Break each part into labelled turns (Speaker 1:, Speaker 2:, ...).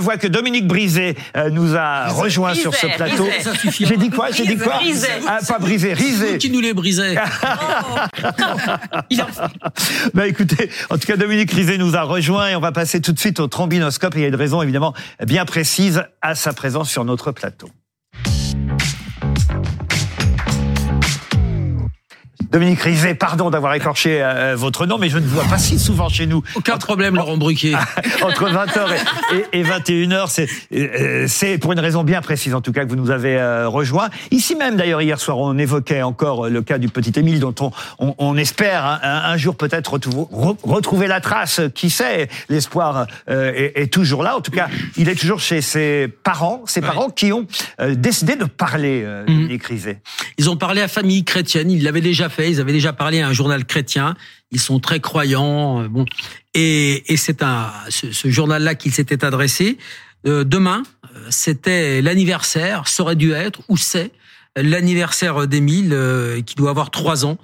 Speaker 1: vois que Dominique Brisé euh, nous a rejoint sur ce plateau. J'ai dit quoi J'ai dit quoi ah, Pas brisé, risé.
Speaker 2: qui nous les brisait.
Speaker 1: bah écoutez, en tout cas Dominique Risé nous a rejoint et on va passer tout de suite au trombinoscope. Et il y a une raison évidemment bien précise à sa présence sur notre plateau. Dominique Rizet, pardon d'avoir écorché euh, votre nom, mais je ne vois pas si souvent chez nous.
Speaker 2: Aucun problème, Laurent Bruquier.
Speaker 1: entre 20h et, 21h, c'est, euh, c'est pour une raison bien précise, en tout cas, que vous nous avez euh, rejoint. Ici même, d'ailleurs, hier soir, on évoquait encore le cas du petit Émile, dont on, on, espère un, jour peut-être retrouver la trace. Qui sait? L'espoir est, toujours là. En tout cas, il est toujours chez ses parents, ses parents qui ont décidé de parler, mmh. Dominique Rizet.
Speaker 2: Ils ont parlé à famille chrétienne, ils l'avaient déjà fait ils avaient déjà parlé à un journal chrétien. Ils sont très croyants. Euh, bon, et, c'est un ce, journal-là qu'ils s'était adressé. Euh, demain, euh, c'était l'anniversaire, ça aurait dû être ou c'est l'anniversaire d'Émile qui doit avoir trois ans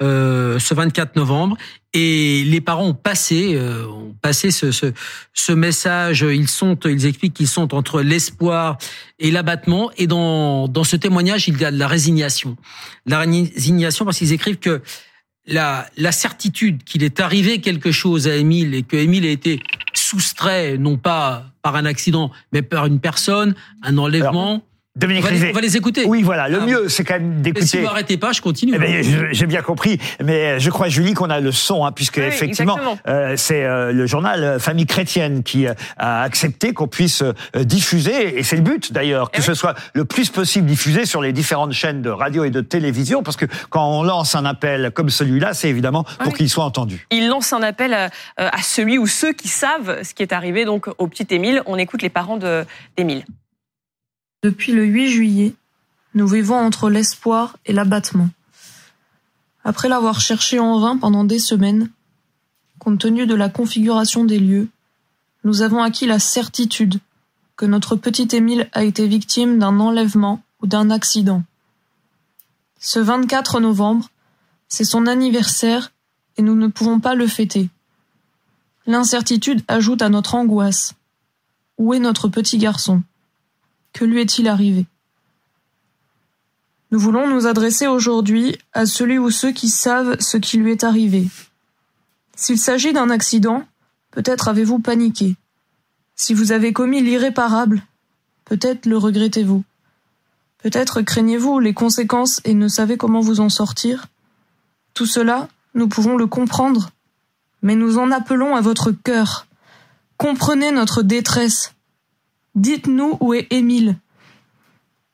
Speaker 2: ce 24 novembre. Et les parents ont passé ont passé ce, ce, ce message. Ils sont ils expliquent qu'ils sont entre l'espoir et l'abattement. Et dans dans ce témoignage il y a de la résignation. La résignation parce qu'ils écrivent que la, la certitude qu'il est arrivé quelque chose à Émile et que Émile a été soustrait non pas par un accident mais par une personne, un enlèvement.
Speaker 1: Dominique
Speaker 2: on va, les, écouter.
Speaker 1: Oui, voilà. Le ah. mieux, c'est quand même d'écouter. Si
Speaker 2: vous n'arrêtez pas, je continue.
Speaker 1: Eh ben, J'ai bien compris, mais je crois, Julie, qu'on a le son, hein, puisque effectivement, euh, c'est euh, le journal euh, Famille chrétienne qui euh, a accepté qu'on puisse diffuser, et c'est le but d'ailleurs, que eh ce soit le plus possible diffusé sur les différentes chaînes de radio et de télévision, parce que quand on lance un appel comme celui-là, c'est évidemment pour qu'il soit entendu.
Speaker 3: Il lance un appel à, à celui ou ceux qui savent ce qui est arrivé donc au petit Émile. On écoute les parents d'Émile.
Speaker 4: Depuis le 8 juillet, nous vivons entre l'espoir et l'abattement. Après l'avoir cherché en vain pendant des semaines, compte tenu de la configuration des lieux, nous avons acquis la certitude que notre petit Émile a été victime d'un enlèvement ou d'un accident. Ce 24 novembre, c'est son anniversaire et nous ne pouvons pas le fêter. L'incertitude ajoute à notre angoisse. Où est notre petit garçon? Que lui est-il arrivé? Nous voulons nous adresser aujourd'hui à celui ou ceux qui savent ce qui lui est arrivé. S'il s'agit d'un accident, peut-être avez-vous paniqué. Si vous avez commis l'irréparable, peut-être le regrettez-vous. Peut-être craignez-vous les conséquences et ne savez comment vous en sortir. Tout cela, nous pouvons le comprendre, mais nous en appelons à votre cœur. Comprenez notre détresse, Dites-nous où est Émile.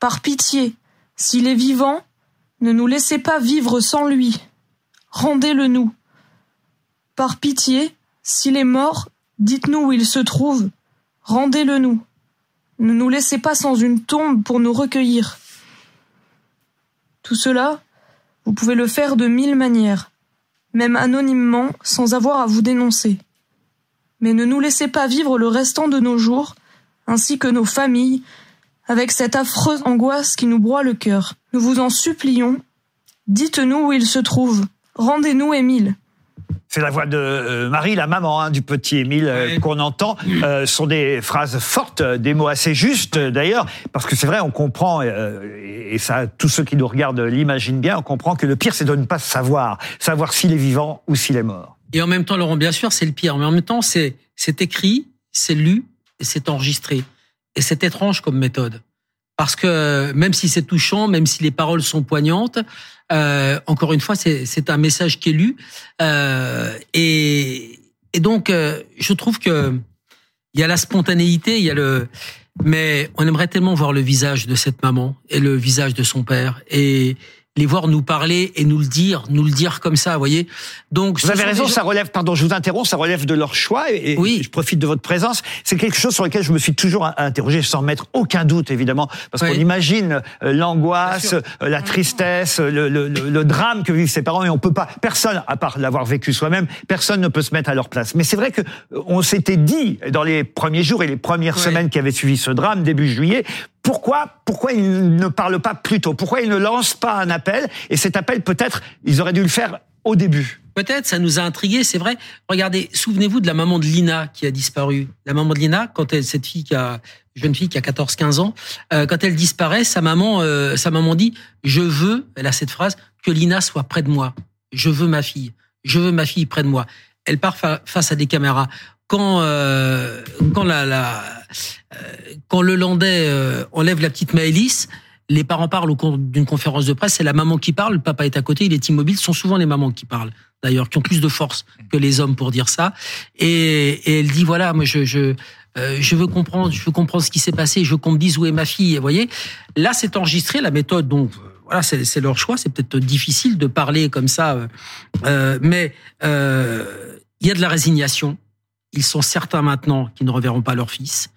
Speaker 4: Par pitié, s'il est vivant, ne nous laissez pas vivre sans lui. Rendez-le nous. Par pitié, s'il est mort, dites-nous où il se trouve. Rendez-le nous. Ne nous laissez pas sans une tombe pour nous recueillir. Tout cela, vous pouvez le faire de mille manières, même anonymement, sans avoir à vous dénoncer. Mais ne nous laissez pas vivre le restant de nos jours ainsi que nos familles, avec cette affreuse angoisse qui nous broie le cœur. Nous vous en supplions, dites-nous où il se trouve. Rendez-nous Émile.
Speaker 1: C'est la voix de euh, Marie, la maman hein, du petit Émile euh, qu'on entend. Euh, sont des phrases fortes, des mots assez justes d'ailleurs, parce que c'est vrai, on comprend, et ça, tous ceux qui nous regardent l'imaginent bien, on comprend que le pire, c'est de ne pas savoir, savoir s'il est vivant ou s'il est mort.
Speaker 2: Et en même temps, Laurent, bien sûr, c'est le pire, mais en même temps, c'est écrit, c'est lu, c'est enregistré. Et c'est étrange comme méthode. Parce que même si c'est touchant, même si les paroles sont poignantes, euh, encore une fois, c'est un message qui est lu. Euh, et, et, donc, euh, je trouve que il y a la spontanéité, il y a le, mais on aimerait tellement voir le visage de cette maman et le visage de son père. Et les voir nous parler et nous le dire, nous le dire comme ça, vous voyez.
Speaker 1: Donc vous avez raison, ça relève. Pardon, je vous interromps, ça relève de leur choix et, oui. je profite de votre présence. C'est quelque chose sur lequel je me suis toujours interrogé, sans mettre aucun doute évidemment, parce qu'on imagine euh, l'angoisse, euh, la tristesse, le, le, le, drame que vivent ses parents et on peut pas, personne, à part l'avoir vécu soi-même, personne ne peut se mettre à leur place. Mais c'est vrai que euh, on s'était dit dans les premiers jours et les premières semaines qui avaient suivi ce drame début juillet, pourquoi, pourquoi ils ne parlent pas plus tôt? Pourquoi ils ne lancent pas un appel? Et cet appel, peut-être, ils auraient dû le faire au début.
Speaker 2: Peut-être, ça nous a intrigués, c'est vrai. Regardez, souvenez-vous de la maman de Lina qui a disparu. La maman de Lina, quand cette fille qui a, jeune fille qui a 14-15 ans, euh, quand elle disparaît, sa maman, euh, sa maman dit, je veux, elle a cette phrase, que Lina soit près de moi. Je veux ma fille. Je veux ma fille près de moi. Elle part face à des caméras. Quand, euh, quand la quand le Landais enlève la petite Maëlys, les parents parlent au cours d'une conférence de presse, c'est la maman qui parle, le papa est à côté, il est immobile, ce sont souvent les mamans qui parlent d'ailleurs, qui ont plus de force que les hommes pour dire ça. Et, et elle dit voilà, moi je je euh, je veux comprendre, je veux comprendre ce qui s'est passé, je veux qu'on me dise où est ma fille. Vous voyez, là c'est enregistré, la méthode donc voilà, c'est leur choix, c'est peut-être difficile de parler comme ça, euh, euh mais euh, il y a de la résignation. Ils sont certains maintenant qu'ils ne reverront pas leur fils.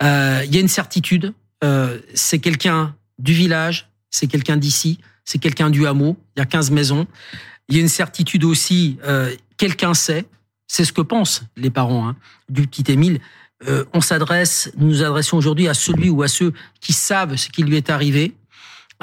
Speaker 2: Il y a une certitude, c'est quelqu'un du village, c'est quelqu'un d'ici, c'est quelqu'un du hameau, il y a 15 maisons. Il y a une certitude aussi, euh, quelqu'un sait, c'est ce que pensent les parents hein, du petit Émile. Euh, on s'adresse, nous nous adressons aujourd'hui à celui ou à ceux qui savent ce qui lui est arrivé.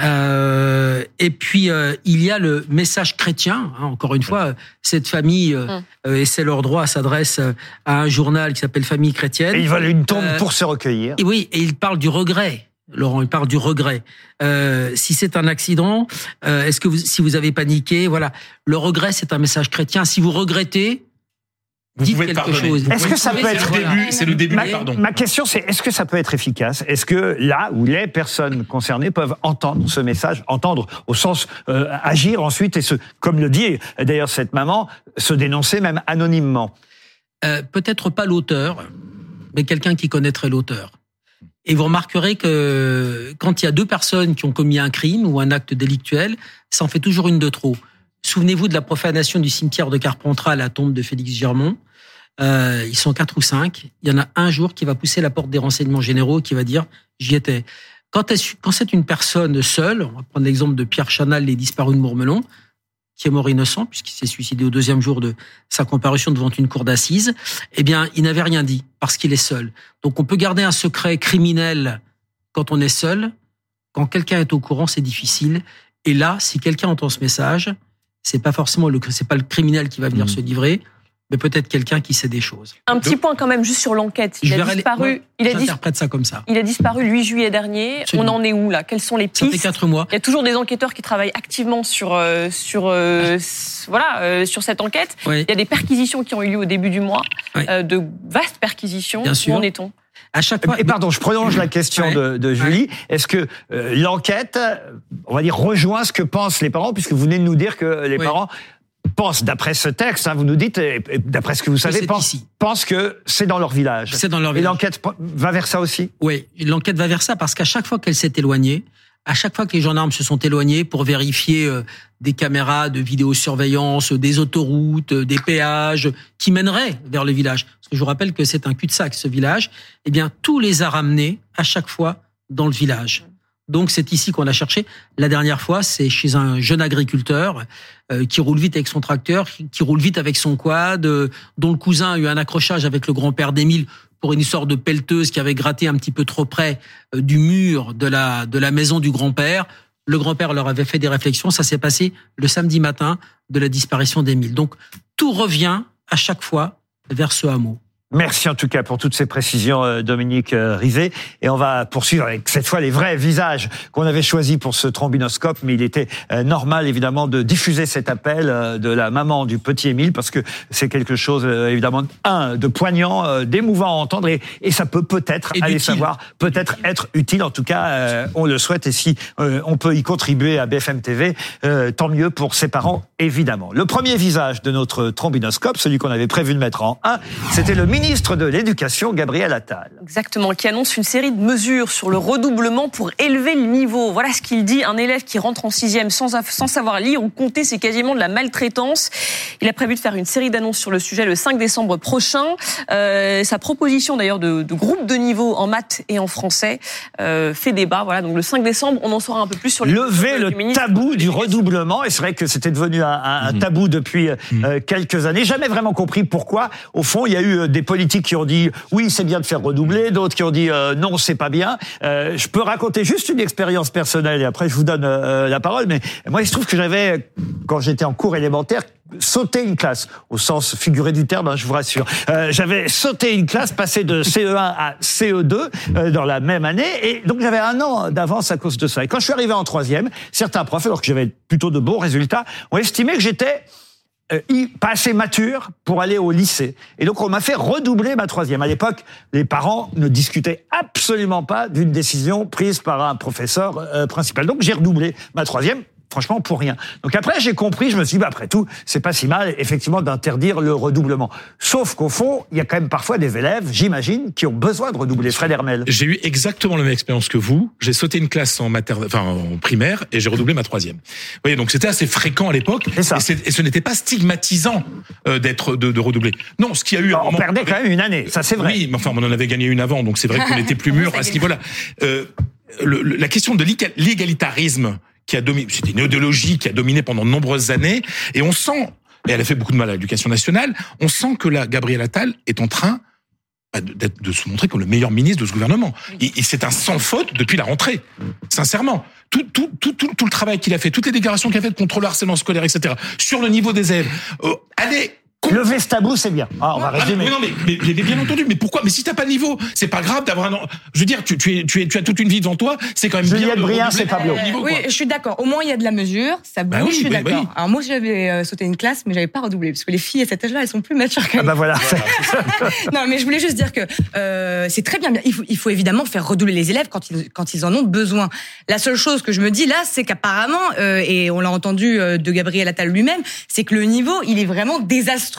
Speaker 2: Euh, et puis euh, il y a le message chrétien. Hein, encore une fois, cette famille hum. euh, et c'est leur droit s'adresse à un journal qui s'appelle Famille chrétienne.
Speaker 1: Et ils veulent une tombe pour se recueillir.
Speaker 2: Et oui, et ils parlent du regret. Laurent, il parle du regret. Euh, si c'est un accident, euh, est-ce que vous, si vous avez paniqué, voilà, le regret c'est un message chrétien. Si vous regrettez, vous dites quelque chose.
Speaker 1: Est-ce que ça peut être
Speaker 5: C'est le début.
Speaker 1: Ma,
Speaker 5: pardon.
Speaker 1: ma question c'est est-ce que ça peut être efficace? Est-ce que là où les personnes concernées peuvent entendre ce message, entendre au sens euh, agir ensuite et se, comme le dit d'ailleurs cette maman, se dénoncer même anonymement?
Speaker 2: Euh, Peut-être pas l'auteur, mais quelqu'un qui connaîtrait l'auteur. Et vous remarquerez que quand il y a deux personnes qui ont commis un crime ou un acte délictuel, ça en fait toujours une de trop. Souvenez-vous de la profanation du cimetière de Carpentras à la tombe de Félix Germont. Euh, ils sont quatre ou cinq. Il y en a un jour qui va pousser la porte des renseignements généraux, qui va dire j'y étais. Quand, quand c'est une personne seule, on va prendre l'exemple de Pierre Chanal, les disparus de Mourmelon, qui est mort innocent puisqu'il s'est suicidé au deuxième jour de sa comparution devant une cour d'assises, eh bien, il n'avait rien dit parce qu'il est seul. Donc, on peut garder un secret criminel quand on est seul. Quand quelqu'un est au courant, c'est difficile. Et là, si quelqu'un entend ce message, c'est pas forcément le, c'est pas le criminel qui va venir mmh. se livrer, mais peut-être quelqu'un qui sait des choses.
Speaker 3: Un petit point quand même juste sur l'enquête. Il a disparu.
Speaker 2: il a ça comme ça.
Speaker 3: Il a disparu le 8 juillet dernier. On en est où là? Quelles sont les pistes Ça
Speaker 2: fait quatre mois.
Speaker 3: Il y a toujours des enquêteurs qui travaillent activement sur euh, sur euh, voilà euh, sur cette enquête. Il y a des perquisitions qui ont eu lieu au début du mois, de vastes perquisitions.
Speaker 2: Bien sûr.
Speaker 3: Où en est-on?
Speaker 1: À chaque fois. Et pardon, je prolonge la question de, de, Julie. Est-ce que l'enquête, on va dire, rejoint ce que pensent les parents, puisque vous venez de nous dire que les parents pense, d'après ce texte, hein, vous nous dites, d'après ce que vous savez, pense, pense, que c'est dans leur village.
Speaker 2: C'est dans leur village.
Speaker 1: Et l'enquête va vers ça aussi?
Speaker 2: Oui, l'enquête va vers ça parce qu'à chaque fois qu'elle s'est éloignée, à chaque fois que les gendarmes se sont éloignés pour vérifier euh, des caméras de vidéosurveillance, des autoroutes, euh, des péages qui mèneraient vers le village, parce que je vous rappelle que c'est un cul-de-sac ce village, eh bien tout les a ramenés à chaque fois dans le village. Donc c'est ici qu'on a cherché. La dernière fois, c'est chez un jeune agriculteur euh, qui roule vite avec son tracteur, qui roule vite avec son quad, euh, dont le cousin a eu un accrochage avec le grand-père d'Émile pour une histoire de pelleteuse qui avait gratté un petit peu trop près euh, du mur de la de la maison du grand-père. Le grand-père leur avait fait des réflexions. Ça s'est passé le samedi matin de la disparition d'Émile. Donc tout revient à chaque fois vers ce hameau.
Speaker 1: Merci en tout cas pour toutes ces précisions, euh, Dominique euh, Rivet. Et on va poursuivre avec cette fois les vrais visages qu'on avait choisis pour ce trombinoscope. Mais il était euh, normal évidemment de diffuser cet appel de la maman du petit Émile parce que c'est quelque chose évidemment un de poignant, d'émouvant à entendre et, et ça peut peut-être aller savoir, peut-être être utile. En tout cas, on le souhaite et si on peut y contribuer à BFM TV, tant mieux pour ses parents évidemment. Le premier visage de notre trombinoscope, celui qu'on avait prévu de mettre en 1, c'était le ministre de l'Éducation, Gabriel Attal.
Speaker 3: Exactement, qui annonce une série de mesures sur le redoublement pour élever le niveau. Voilà ce qu'il dit. Un élève qui rentre en sixième sans, sans savoir lire ou compter, c'est quasiment de la maltraitance. Il a prévu de faire une série d'annonces sur le sujet le 5 décembre prochain. Euh, sa proposition d'ailleurs de, de, groupe de niveau en maths et en français euh, fait débat. Voilà, donc le 5 décembre, on en saura un peu plus sur
Speaker 1: les lever le tabou du redoublement. Et c'est vrai que c'était devenu un, un, mhm. tabou depuis euh, mhm. quelques années. Jamais vraiment compris pourquoi. Au fond, il y a eu des politiques qui ont dit oui, c'est bien de faire redoubler, d'autres qui ont dit euh, non, c'est pas bien. Euh, je peux raconter juste une expérience personnelle et après je vous donne euh, la parole. Mais moi, il se trouve que j'avais, quand j'étais en cours élémentaire, sauté une classe, au sens figuré du terme, hein, je vous rassure. J'avais sauté une classe, passé de CE1 à CE2 euh, dans la même année, et donc j'avais un an d'avance à cause de ça. Et quand je suis arrivé en troisième, certains profs, alors que j'avais plutôt de bons résultats, ont estimé que j'étais euh, pas assez mature pour aller au lycée. Et donc on m'a fait redoubler ma troisième. À l'époque, les parents ne discutaient absolument pas d'une décision prise par un professeur euh, principal. Donc j'ai redoublé ma troisième franchement pour rien. Donc après j'ai compris, je me suis dit bah, après tout, c'est pas si mal effectivement d'interdire le redoublement. Sauf qu'au fond, il y a quand même parfois des élèves, j'imagine, qui ont besoin de redoubler. Fred Hermel.
Speaker 5: J'ai eu exactement la même expérience que vous. J'ai sauté une classe en maternelle, enfin en primaire et j'ai redoublé ma troisième. Vous voyez, donc c'était assez fréquent à l'époque et, et, ce n'était pas stigmatisant euh, d'être de, de, redoubler. Non, ce qui a eu
Speaker 1: on perdait quand même une année, ça c'est vrai.
Speaker 5: Oui, mais enfin on en avait gagné une avant, donc c'est vrai qu'on était plus mûr à ce niveau-là. Euh, la question de l'égalitarisme qui a dominé, c'était une idéologie qui a dominé pendant de nombreuses années, et on sent, et elle a fait beaucoup de mal à l'éducation nationale, on sent que là, Gabriel Attal est en train bah, de se montrer comme le meilleur ministre de ce gouvernement. Et, c'est un sans faute depuis la rentrée, sincèrement. Tout, tout, tout, tout, le travail qu'il a fait, toutes les déclarations qu'il a faites contre le harcèlement scolaire, etc., sur le niveau des élèves, euh, allez,
Speaker 1: le Vestabou, c'est bien. Ah, on va résumer.
Speaker 5: non, mais, mais, bien entendu. Mais pourquoi Mais si t'as pas de niveau, c'est pas grave d'avoir un. Je veux dire, tu, tu, es, tu, es, tu as toute une vie devant toi. C'est quand même
Speaker 1: Juliette
Speaker 5: bien.
Speaker 1: Briand, c'est Pablo.
Speaker 6: oui, je suis d'accord. Au moins, il y a de la mesure. Ça bah bouge. je suis d'accord. Alors moi, j'avais euh, sauté une classe, mais j'avais pas redoublé parce que les filles à cet âge-là, elles sont plus matures que
Speaker 1: Ah bah voilà.
Speaker 6: non, mais je voulais juste dire que euh, c'est très bien. Il faut, il faut évidemment faire redoubler les élèves quand ils, quand ils en ont besoin. La seule chose que je me dis là, c'est qu'apparemment, euh, et on l'a entendu euh, de Gabriel Attal lui-même, c'est que le niveau, il est vraiment désastreux.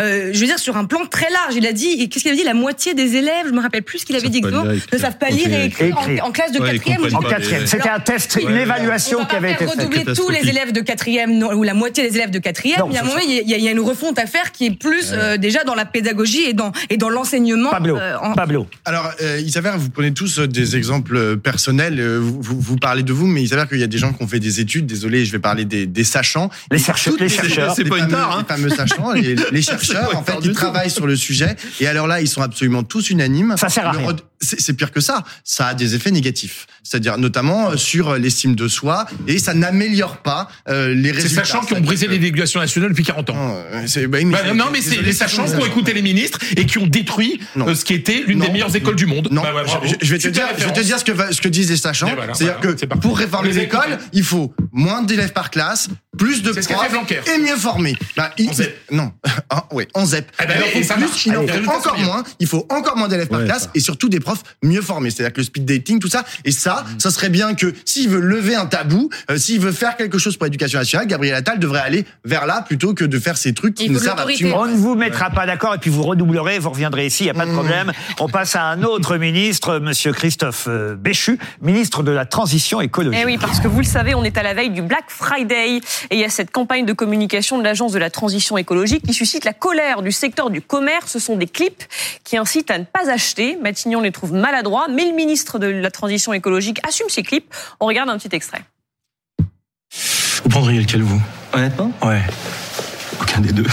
Speaker 6: Euh, je veux dire, sur un plan très large. Il a dit, qu'est-ce qu'il avait dit? La moitié des élèves, je me rappelle plus ce qu'il avait dit exactement, ne savent pas lire et écrire, En, classe de quatrième.
Speaker 1: En quatrième. C'était un test, une évaluation qui avait été faite.
Speaker 6: On va pas redoubler tous les élèves de quatrième ou la moitié des élèves de quatrième. Il y a un moment, il y a une refonte à faire qui est plus euh, déjà dans la pédagogie et dans et dans l'enseignement.
Speaker 1: Pablo. Euh, Pablo.
Speaker 7: Alors, il s'avère, vous prenez tous des exemples personnels. Vous, vous, parlez de vous, mais il s'avère qu'il y a des gens qui ont fait des études. Désolé, je vais parler des, des sachants.
Speaker 1: Les chercheurs. Les chercheurs.
Speaker 7: C'est pas une part. Hein. Les fameux sachants, les chercheurs en fait, ils travaillent sur le sujet. Et alors là, ils sont absolument tous unanimes.
Speaker 1: Ça sert à rien.
Speaker 7: C'est pire que ça. Ça a des effets négatifs. C'est-à-dire notamment euh, sur l'estime de soi et ça n'améliore pas euh, les résultats.
Speaker 5: C'est sachant qui ont brisé l'éducation nationale depuis 40 ans. Non, bah, bah, non mais c'est les sachants qui ont écouté les ministres et qui ont détruit euh, ce qui était l'une des meilleures écoles du monde.
Speaker 7: Non, bah, je, vais te dire, je vais te dire ce que, ce que disent les sachants. C'est-à-dire que pour réformer les écoles, il faut moins d'élèves par classe, plus de profs et mieux formés. Bah, il, non, ah, en ZEP. Eh ben, il faut plus, il en faut encore moins. Il faut encore moins d'élèves par classe et surtout des profs mieux formés. C'est-à-dire que le speed dating, tout ça. Et ça, ça serait bien que s'il veut lever un tabou, euh, s'il veut faire quelque chose pour l'éducation nationale, Gabriel Attal devrait aller vers là plutôt que de faire ces trucs qui ne servent absolument.
Speaker 1: On ne vous mettra pas d'accord et puis vous redoublerez, vous reviendrez ici, il n'y a pas de mmh. problème. On passe à un autre ministre, Monsieur Christophe euh, Béchu, ministre de la Transition écologique.
Speaker 3: Eh oui, parce que vous le savez, on est à la veille du Black Friday et il y a cette campagne de communication de l'Agence de la Transition écologique qui suscite la colère du secteur du commerce. Ce sont des clips qui incitent à ne pas acheter. Matignon les trouve maladroits, mais le ministre de la Transition écologique assume ces clips. On regarde un petit extrait.
Speaker 8: Vous prendriez lequel, vous?
Speaker 9: Honnêtement?
Speaker 8: Ouais. Aucun des deux.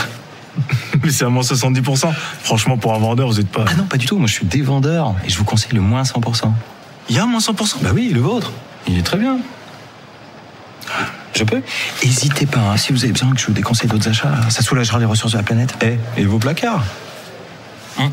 Speaker 8: Mais c'est à moins 70%. Franchement, pour un vendeur, vous n'êtes pas.
Speaker 9: Ah non, pas du tout. Moi, je suis des vendeurs et je vous conseille le moins 100%.
Speaker 8: Il y a un moins 100%
Speaker 9: Bah oui, le vôtre.
Speaker 8: Il est très bien.
Speaker 9: Je peux Hésitez pas, hein. si vous avez besoin que je vous déconseille d'autres achats, ça soulagera les ressources de la planète.
Speaker 8: Eh, et vos placards
Speaker 10: hein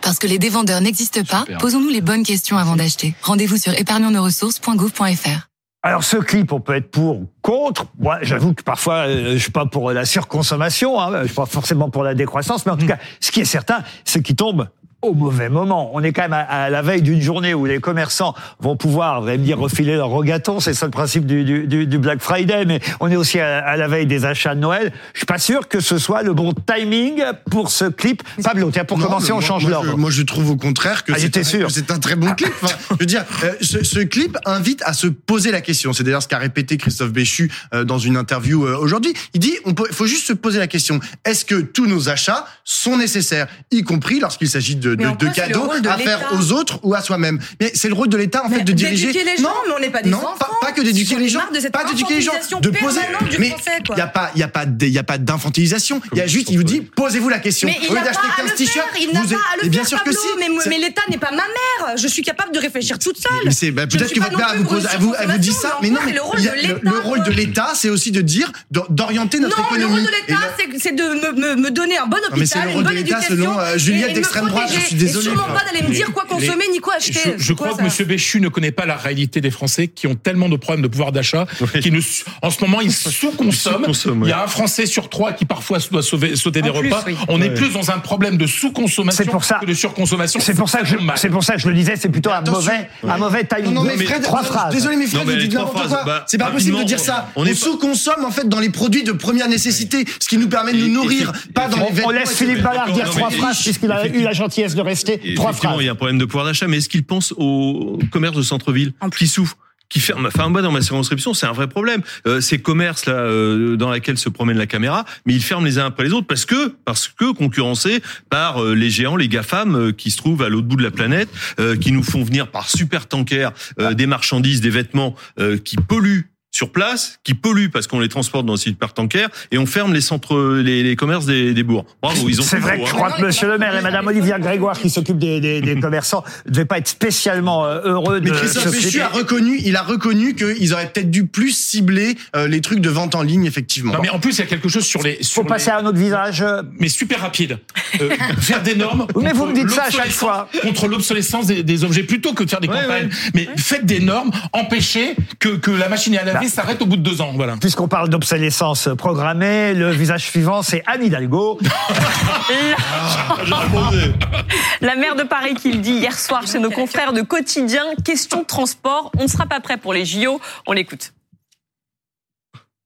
Speaker 10: Parce que les dévendeurs n'existent pas, posons-nous les bonnes questions avant d'acheter. Rendez-vous sur épargnonsnosressources.gouv.fr.
Speaker 1: Alors ce clip, on peut être pour ou contre. Moi, j'avoue que parfois, euh, je suis pas pour la surconsommation, hein, je suis pas forcément pour la décroissance, mais en tout cas, ce qui est certain, c'est qu'il tombe au mauvais moment. On est quand même à, la veille d'une journée où les commerçants vont pouvoir, vous allez me dire, refiler leur rogaton, c'est ça le principe du, du, du, Black Friday, mais on est aussi à, la veille des achats de Noël. Je suis pas sûr que ce soit le bon timing pour ce clip. Pablo, tiens, pour commencer, on change l'ordre.
Speaker 7: Moi, je trouve au contraire que ah, c'est un, très bon clip. je veux dire, euh, ce, ce, clip invite à se poser la question. C'est d'ailleurs ce qu'a répété Christophe Béchu euh, dans une interview euh, aujourd'hui. Il dit, il faut juste se poser la question, est-ce que tous nos achats sont nécessaires, y compris lorsqu'il s'agit de de, de, cadeaux à faire aux autres ou à soi-même. Mais c'est le rôle de l'État en fait de diriger.
Speaker 6: D'éduquer les gens, mais on n'est pas des enfants.
Speaker 7: Pas, pas que d'éduquer les gens, pas d'éduquer les gens, de poser. Mais il y a pas, il y a pas, il y a pas d'infantilisation. Il y a juste, il vous dit, posez-vous la question.
Speaker 6: Mais il n'a pas à le faire. Il n'a pas à le
Speaker 7: bien sûr que si.
Speaker 6: Mais l'État n'est pas ma mère. Je suis capable de réfléchir toute seule.
Speaker 7: Bah, peut-être que votre mère vous vous dit ça, mais non. Le rôle de l'État, c'est aussi de dire, d'orienter notre économie.
Speaker 6: Non, le rôle de l'État, c'est de me donner un bon hôpital, une bonne éducation.
Speaker 7: Selon Juliette d'extrême droite, je suis désolé.
Speaker 6: Et sûrement pas d'aller me dire quoi consommer ni quoi acheter.
Speaker 5: Je crois que M. Béchu ne connaît pas la réalité des Français qui ont tellement de problèmes de pouvoir d'achat, qui ne, en ce moment, ils sous-consomment. Il y a un Français sur trois qui parfois doit sauter des repas. On est plus dans un problème de sous-consommation que de surconsommation.
Speaker 1: C'est pour ça que je, c'est pour ça que je le disais, c'est plutôt un mauvais, un mauvais timing.
Speaker 7: Non, mais Fred, trois phrases. Désolé, mais Fred, vous dites n'importe quoi. Bah, c'est pas possible de dire ça. On sous-consomme, en fait, dans les produits de première nécessité, ce qui nous permet de nous nourrir, pas dans les vêtements.
Speaker 1: On laisse Philippe Ballard dire trois phrases, puisqu'il a eu la gentillesse de rester. Trois phrases.
Speaker 11: Il y a un problème de pouvoir d'achat, mais est-ce qu'il pense au commerce de centre-ville qui souffre qui ferme. Enfin, moi, dans ma circonscription, c'est un vrai problème. Euh, ces commerces là, euh, dans lesquels se promène la caméra, mais ils ferment les uns après les autres parce que parce que concurrencés par euh, les géants, les gafam euh, qui se trouvent à l'autre bout de la planète, qui nous font venir par super tankers des marchandises, des vêtements qui polluent sur place, qui polluent parce qu'on les transporte dans le par tanker et on ferme les centres, les, les commerces des, des bourgs.
Speaker 1: Bravo, ils ont. C'est vrai que je crois que Monsieur le Maire et Madame Olivia Grégoire, qui s'occupe des, des, des, commerçants, ne devaient pas être spécialement euh, heureux.
Speaker 7: Mais Christophe Béchu a reconnu, il a reconnu qu'ils auraient peut-être dû plus cibler euh, les trucs de vente en ligne, effectivement.
Speaker 5: Non, mais en plus, il y a quelque chose sur les.
Speaker 1: Sur Faut passer à un autre visage.
Speaker 5: Mais super rapide. Euh, faire des normes.
Speaker 1: mais vous me dites ça à chaque fois.
Speaker 5: Contre l'obsolescence des, des, objets, plutôt que de faire des campagnes. Mais faites des normes, empêchez que, que la machine à laver. S'arrête au bout de deux
Speaker 1: Puisqu'on parle d'obsolescence programmée, le visage suivant, c'est Anne Hidalgo.
Speaker 3: La maire de Paris qui le dit hier soir chez nos confrères de Quotidien, question de transport, on ne sera pas prêt pour les JO, on l'écoute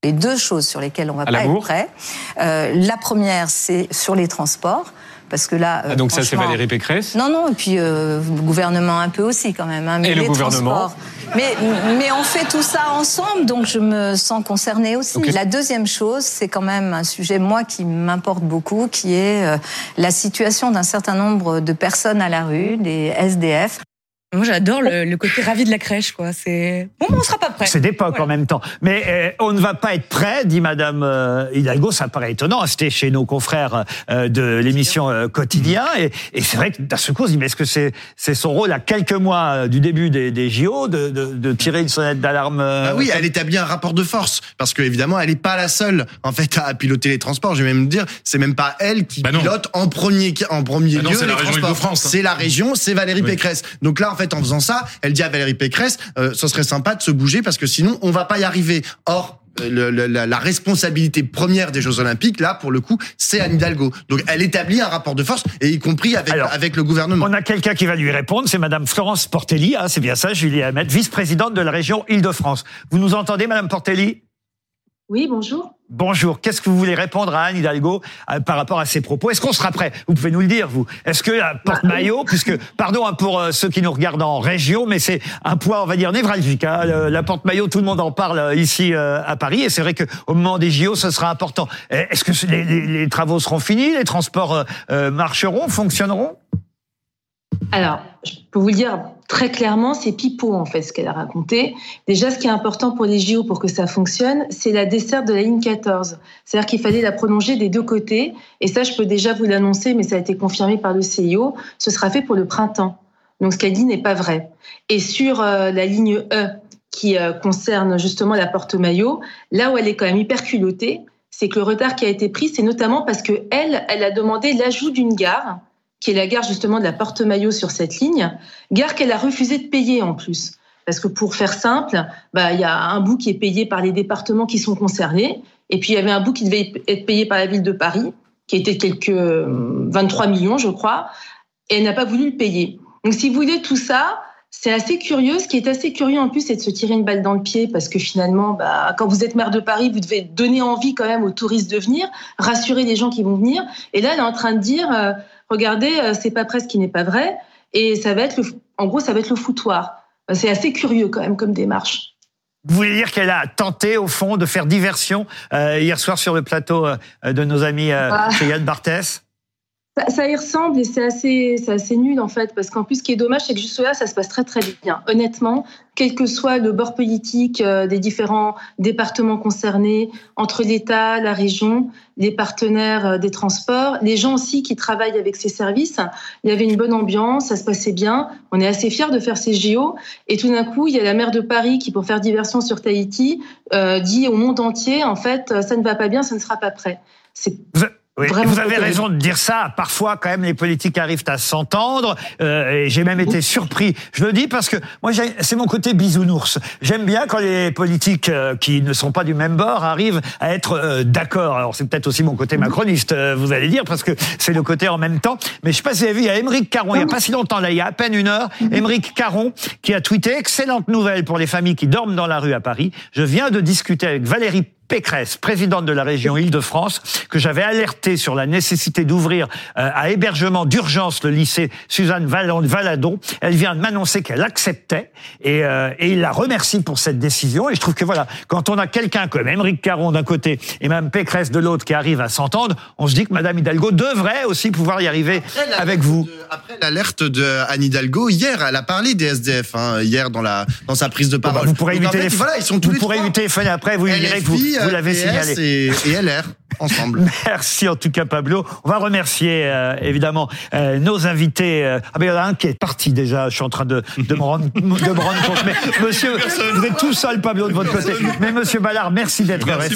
Speaker 12: les deux choses sur lesquelles on va pas être prêt. Euh, la première, c'est sur les transports. Parce que là,
Speaker 13: ah, donc ça c'est Valérie Pécresse?
Speaker 12: Non, non, et puis euh, le gouvernement un peu aussi quand même. Hein,
Speaker 13: mais et le gouvernement?
Speaker 12: mais, mais on fait tout ça ensemble, donc je me sens concernée aussi. La deuxième chose, c'est quand même un sujet, moi, qui m'importe beaucoup, qui est euh, la situation d'un certain nombre de personnes à la rue, des SDF.
Speaker 6: Moi, j'adore le, côté ravi de la crèche, quoi. C'est bon, on sera pas prêt.
Speaker 1: C'est d'époque en même temps. Mais euh, on ne va pas être prêt, dit Madame euh, Hidalgo. Ça paraît étonnant. C'était chez nos confrères euh, de l'émission Quotidien, et, et c'est vrai que d'un seul coup, on se dit mais est-ce que c'est c'est son rôle à quelques mois du début des, des JO de, de, de, tirer une sonnette d'alarme
Speaker 7: bah Oui, elle établit un rapport de force parce que évidemment, elle n'est pas la seule en fait à piloter les transports. Je vais même dire, c'est même pas elle qui bah pilote en premier en premier bah lieu les transports. Hein. C'est la région, c'est Valérie Pécresse. Donc là, en fait en faisant ça, elle dit à Valérie Pécresse, euh, ce serait sympa de se bouger parce que sinon, on va pas y arriver. Or, euh, la, responsabilité première des Jeux Olympiques, là, pour le coup, c'est Anne Hidalgo. Donc, elle établit un rapport de force, et y compris avec, avec le gouvernement.
Speaker 1: On a quelqu'un qui va lui répondre, c'est Madame Florence Portelli, hein, c'est bien ça, Julie Hamet, vice-présidente de la région Île-de-France. Vous nous entendez, Madame Portelli?
Speaker 14: Oui, bonjour.
Speaker 1: Bonjour. Qu'est-ce que vous voulez répondre à Anne Hidalgo euh, par rapport à ses propos? Est-ce qu'on sera prêt? Vous pouvez nous le dire, vous. Est-ce que la porte-maillot, bah, puisque, pardon hein, pour euh, ceux qui nous regardent en région, mais c'est un point, on va dire, névralgique. Hein, la porte-maillot, tout le monde en parle euh, ici à Paris, et c'est vrai qu'au moment des JO, ce sera important. Est-ce que les, les, travaux seront finis? Les transports marcheront, fonctionneront?
Speaker 14: Alors, je peux vous le dire très clairement, c'est pipeau en fait ce qu'elle a raconté. Déjà, ce qui est important pour les JO pour que ça fonctionne, c'est la desserte de la ligne 14. C'est-à-dire qu'il fallait la prolonger des deux côtés. Et ça, je peux déjà vous l'annoncer, mais ça a été confirmé par le CIO. Ce sera fait pour le printemps. Donc ce qu'elle dit n'est pas vrai. Et sur euh, la ligne E, qui euh, concerne justement la porte maillot, là où elle est quand même hyper culottée, c'est que le retard qui a été pris, c'est notamment parce que elle, elle a demandé l'ajout d'une gare qui est la gare justement de la Porte-Maillot sur cette ligne, gare qu'elle a refusé de payer en plus. Parce que pour faire simple, bah, il y a un bout qui est payé par les départements qui sont concernés, et puis il y avait un bout qui devait être payé par la ville de Paris, qui était quelques 23 euh, millions, je crois, et elle n'a pas voulu le payer. Donc si vous voulez tout ça, c'est assez curieux. Ce qui est assez curieux en plus, c'est de se tirer une balle dans le pied parce que finalement, bah, quand vous êtes maire de Paris, vous devez donner envie quand même aux touristes de venir, rassurer les gens qui vont venir. Et là, elle est en train de dire, euh, regardez, euh, c'est pas presque qui n'est pas vrai. Et ça va être, le, en gros, ça va être le foutoir. C'est assez curieux quand même comme démarche.
Speaker 1: Vous voulez dire qu'elle a tenté, au fond, de faire diversion euh, hier soir sur le plateau euh, de nos amis euh, ah. Yann Barthès?
Speaker 14: Ça, y ressemble et c'est assez, assez nul en fait, parce qu'en plus, ce qui est dommage, c'est que juste là, ça se passe très très bien. Honnêtement, quel que soit le bord politique euh, des différents départements concernés, entre l'État, la région, les partenaires euh, des transports, les gens aussi qui travaillent avec ces services, il y avait une bonne ambiance, ça se passait bien. On est assez fiers de faire ces JO. Et tout d'un coup, il y a la maire de Paris qui, pour faire diversion sur Tahiti, euh, dit au monde entier, en fait, ça ne va pas bien, ça ne sera pas prêt. C'est
Speaker 1: oui, vous avez raison de dire ça. Parfois, quand même, les politiques arrivent à s'entendre. Euh, et j'ai même été surpris. Je le dis parce que moi, c'est mon côté bisounours. J'aime bien quand les politiques euh, qui ne sont pas du même bord arrivent à être euh, d'accord. Alors, c'est peut-être aussi mon côté macroniste, euh, vous allez dire, parce que c'est le côté en même temps. Mais je sais pas si vous avez vu, il y a Émeric Caron, il y a pas si longtemps, là, il y a à peine une heure, Émeric Caron qui a tweeté excellente nouvelle pour les familles qui dorment dans la rue à Paris. Je viens de discuter avec Valérie Pécresse, présidente de la région Île-de-France, que j'avais alerté sur la nécessité d'ouvrir euh, à hébergement d'urgence le lycée Suzanne Valadon. Elle vient de m'annoncer qu'elle acceptait et, euh, et, il la remercie pour cette décision. Et je trouve que voilà, quand on a quelqu'un comme Émeric Caron d'un côté et Mme Pécresse de l'autre qui arrive à s'entendre, on se dit que Mme Hidalgo devrait aussi pouvoir y arriver avec vous.
Speaker 7: après l'alerte de Anne Hidalgo, hier, elle a parlé des SDF, hein, hier dans, la, dans sa prise de
Speaker 1: bah,
Speaker 7: parole.
Speaker 1: vous pourrez éviter voilà, ils sont tous vous pourrez téléphoner après, vous direz que vous vous l'avez signalé.
Speaker 7: Et, et LR ensemble.
Speaker 1: Merci en tout cas Pablo. On va remercier euh, évidemment euh, nos invités. Euh, ah ben il y en a un qui est parti déjà. Je suis en train de, de me rendre de me rendre compte. Mais monsieur, vous êtes tout seul Pablo de votre côté. Mais monsieur Ballard, merci d'être resté.